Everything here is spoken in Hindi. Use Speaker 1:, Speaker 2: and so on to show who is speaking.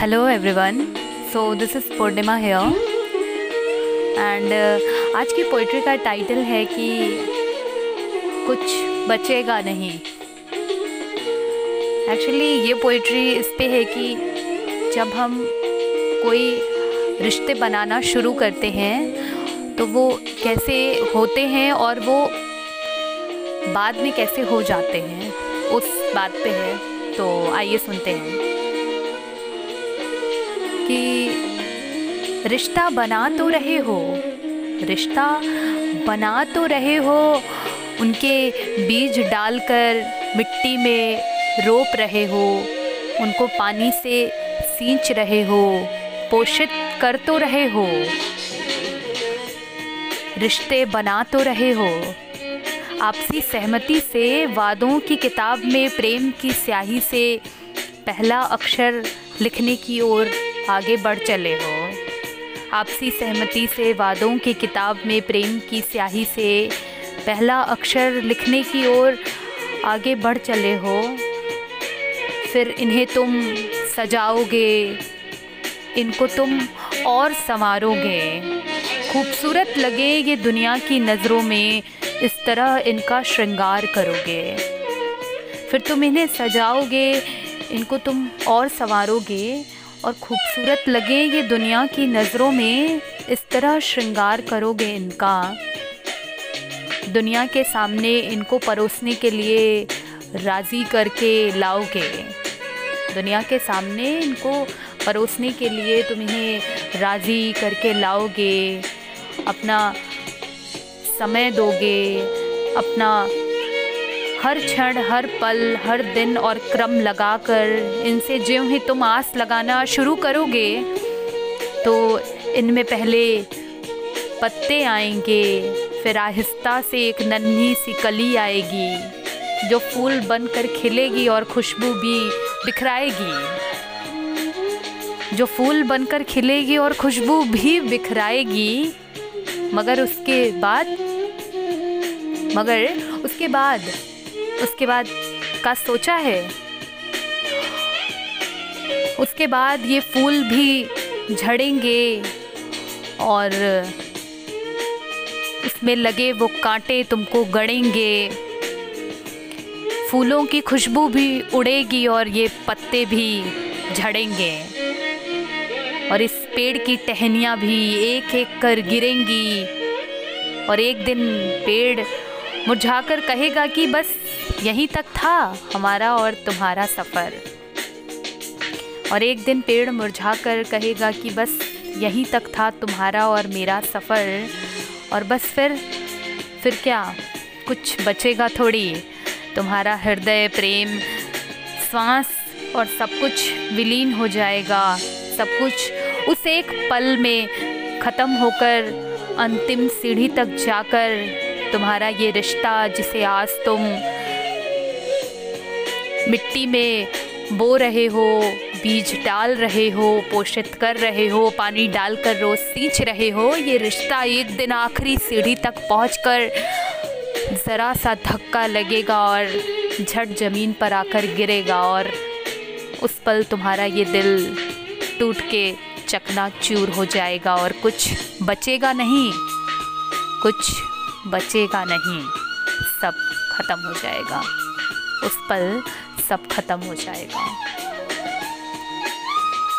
Speaker 1: Hello everyone so this is Purnima here and आज की पोइट्री का टाइटल है कि कुछ बचेगा नहीं. एक्चुअली ये पोइट्री इस पे है कि जब हम कोई रिश्ते बनाना शुरू करते हैं तो वो कैसे होते हैं और वो बाद में कैसे हो जाते हैं, उस बात पे है. तो आइए सुनते हैं. रिश्ता बना तो रहे हो। रिश्ता बना तो रहे हो, उनके बीज डालकर मिट्टी में रोप रहे हो, उनको पानी से सींच रहे हो, पोषित कर तो रहे हो। रिश्ते बना तो रहे हो। आपसी सहमति से वादों की किताब में प्रेम की स्याही से पहला अक्षर लिखने की ओर आगे बढ़ चले हो। आपसी सहमति से वादों की किताब में प्रेम की स्याही से पहला अक्षर लिखने की ओर आगे बढ़ चले हो। फिर इन्हें तुम सजाओगे, इनको तुम और संवारोगे। खूबसूरत लगे ये दुनिया की नज़रों में, इस तरह इनका श्रृंगार करोगे। फिर तुम इन्हें सजाओगे, इनको तुम और संवारोगे। और खूबसूरत लगे ये दुनिया की नज़रों में, इस तरह श्रृंगार करोगे इनका। दुनिया के सामने इनको परोसने के लिए राज़ी करके लाओगे। दुनिया के सामने इनको परोसने के लिए तुम इन्हें राज़ी करके लाओगे। अपना समय दोगे, अपना हर क्षण, हर पल, हर दिन और क्रम लगाकर इनसे ज्यों ही तुम आस लगाना शुरू करोगे तो इनमें पहले पत्ते आएँगे, फिर आहिस्ता से एक नन्ही सी कली आएगी, जो फूल बनकर खिलेगी और खुशबू भी बिखराएगी। जो फूल बनकर खिलेगी और खुशबू भी बिखराएगी, मगर उसके बाद, मगर उसके बाद उसके बाद का सोचा है। उसके बाद ये फूल भी झड़ेंगे और उसमें लगे वो कांटे तुमको गड़ेंगे। फूलों की खुशबू भी उड़ेगी और ये पत्ते भी झड़ेंगे। और इस पेड़ की टहनियाँ भी एक एक कर गिरेंगी। और एक दिन पेड़ मुरझाकर कहेगा कि बस यहीं तक था हमारा और तुम्हारा सफ़र। और एक दिन पेड़ मुरझा कर कहेगा कि बस यहीं तक था तुम्हारा और मेरा सफ़र। और बस फिर फिर क्या? कुछ बचेगा थोड़ी। तुम्हारा हृदय, प्रेम श्वास और सब कुछ विलीन हो जाएगा। सब कुछ उस एक पल में ख़त्म होकर अंतिम सीढ़ी तक जाकर तुम्हारा ये रिश्ता जिसे आज तुम मिट्टी में बो रहे हो, बीज डाल रहे हो, पोषित कर रहे हो, पानी डालकर रोज़ सींच रहे हो, ये रिश्ता एक दिन आखिरी सीढ़ी तक पहुंचकर ज़रा सा धक्का लगेगा और झट ज़मीन पर आकर गिरेगा और उस पल तुम्हारा ये दिल टूट के चकना चूर हो जाएगा और कुछ बचेगा नहीं, कुछ बचेगा नहीं। सब ख़त्म हो जाएगा। उस पल सब खत्म हो जाएगा।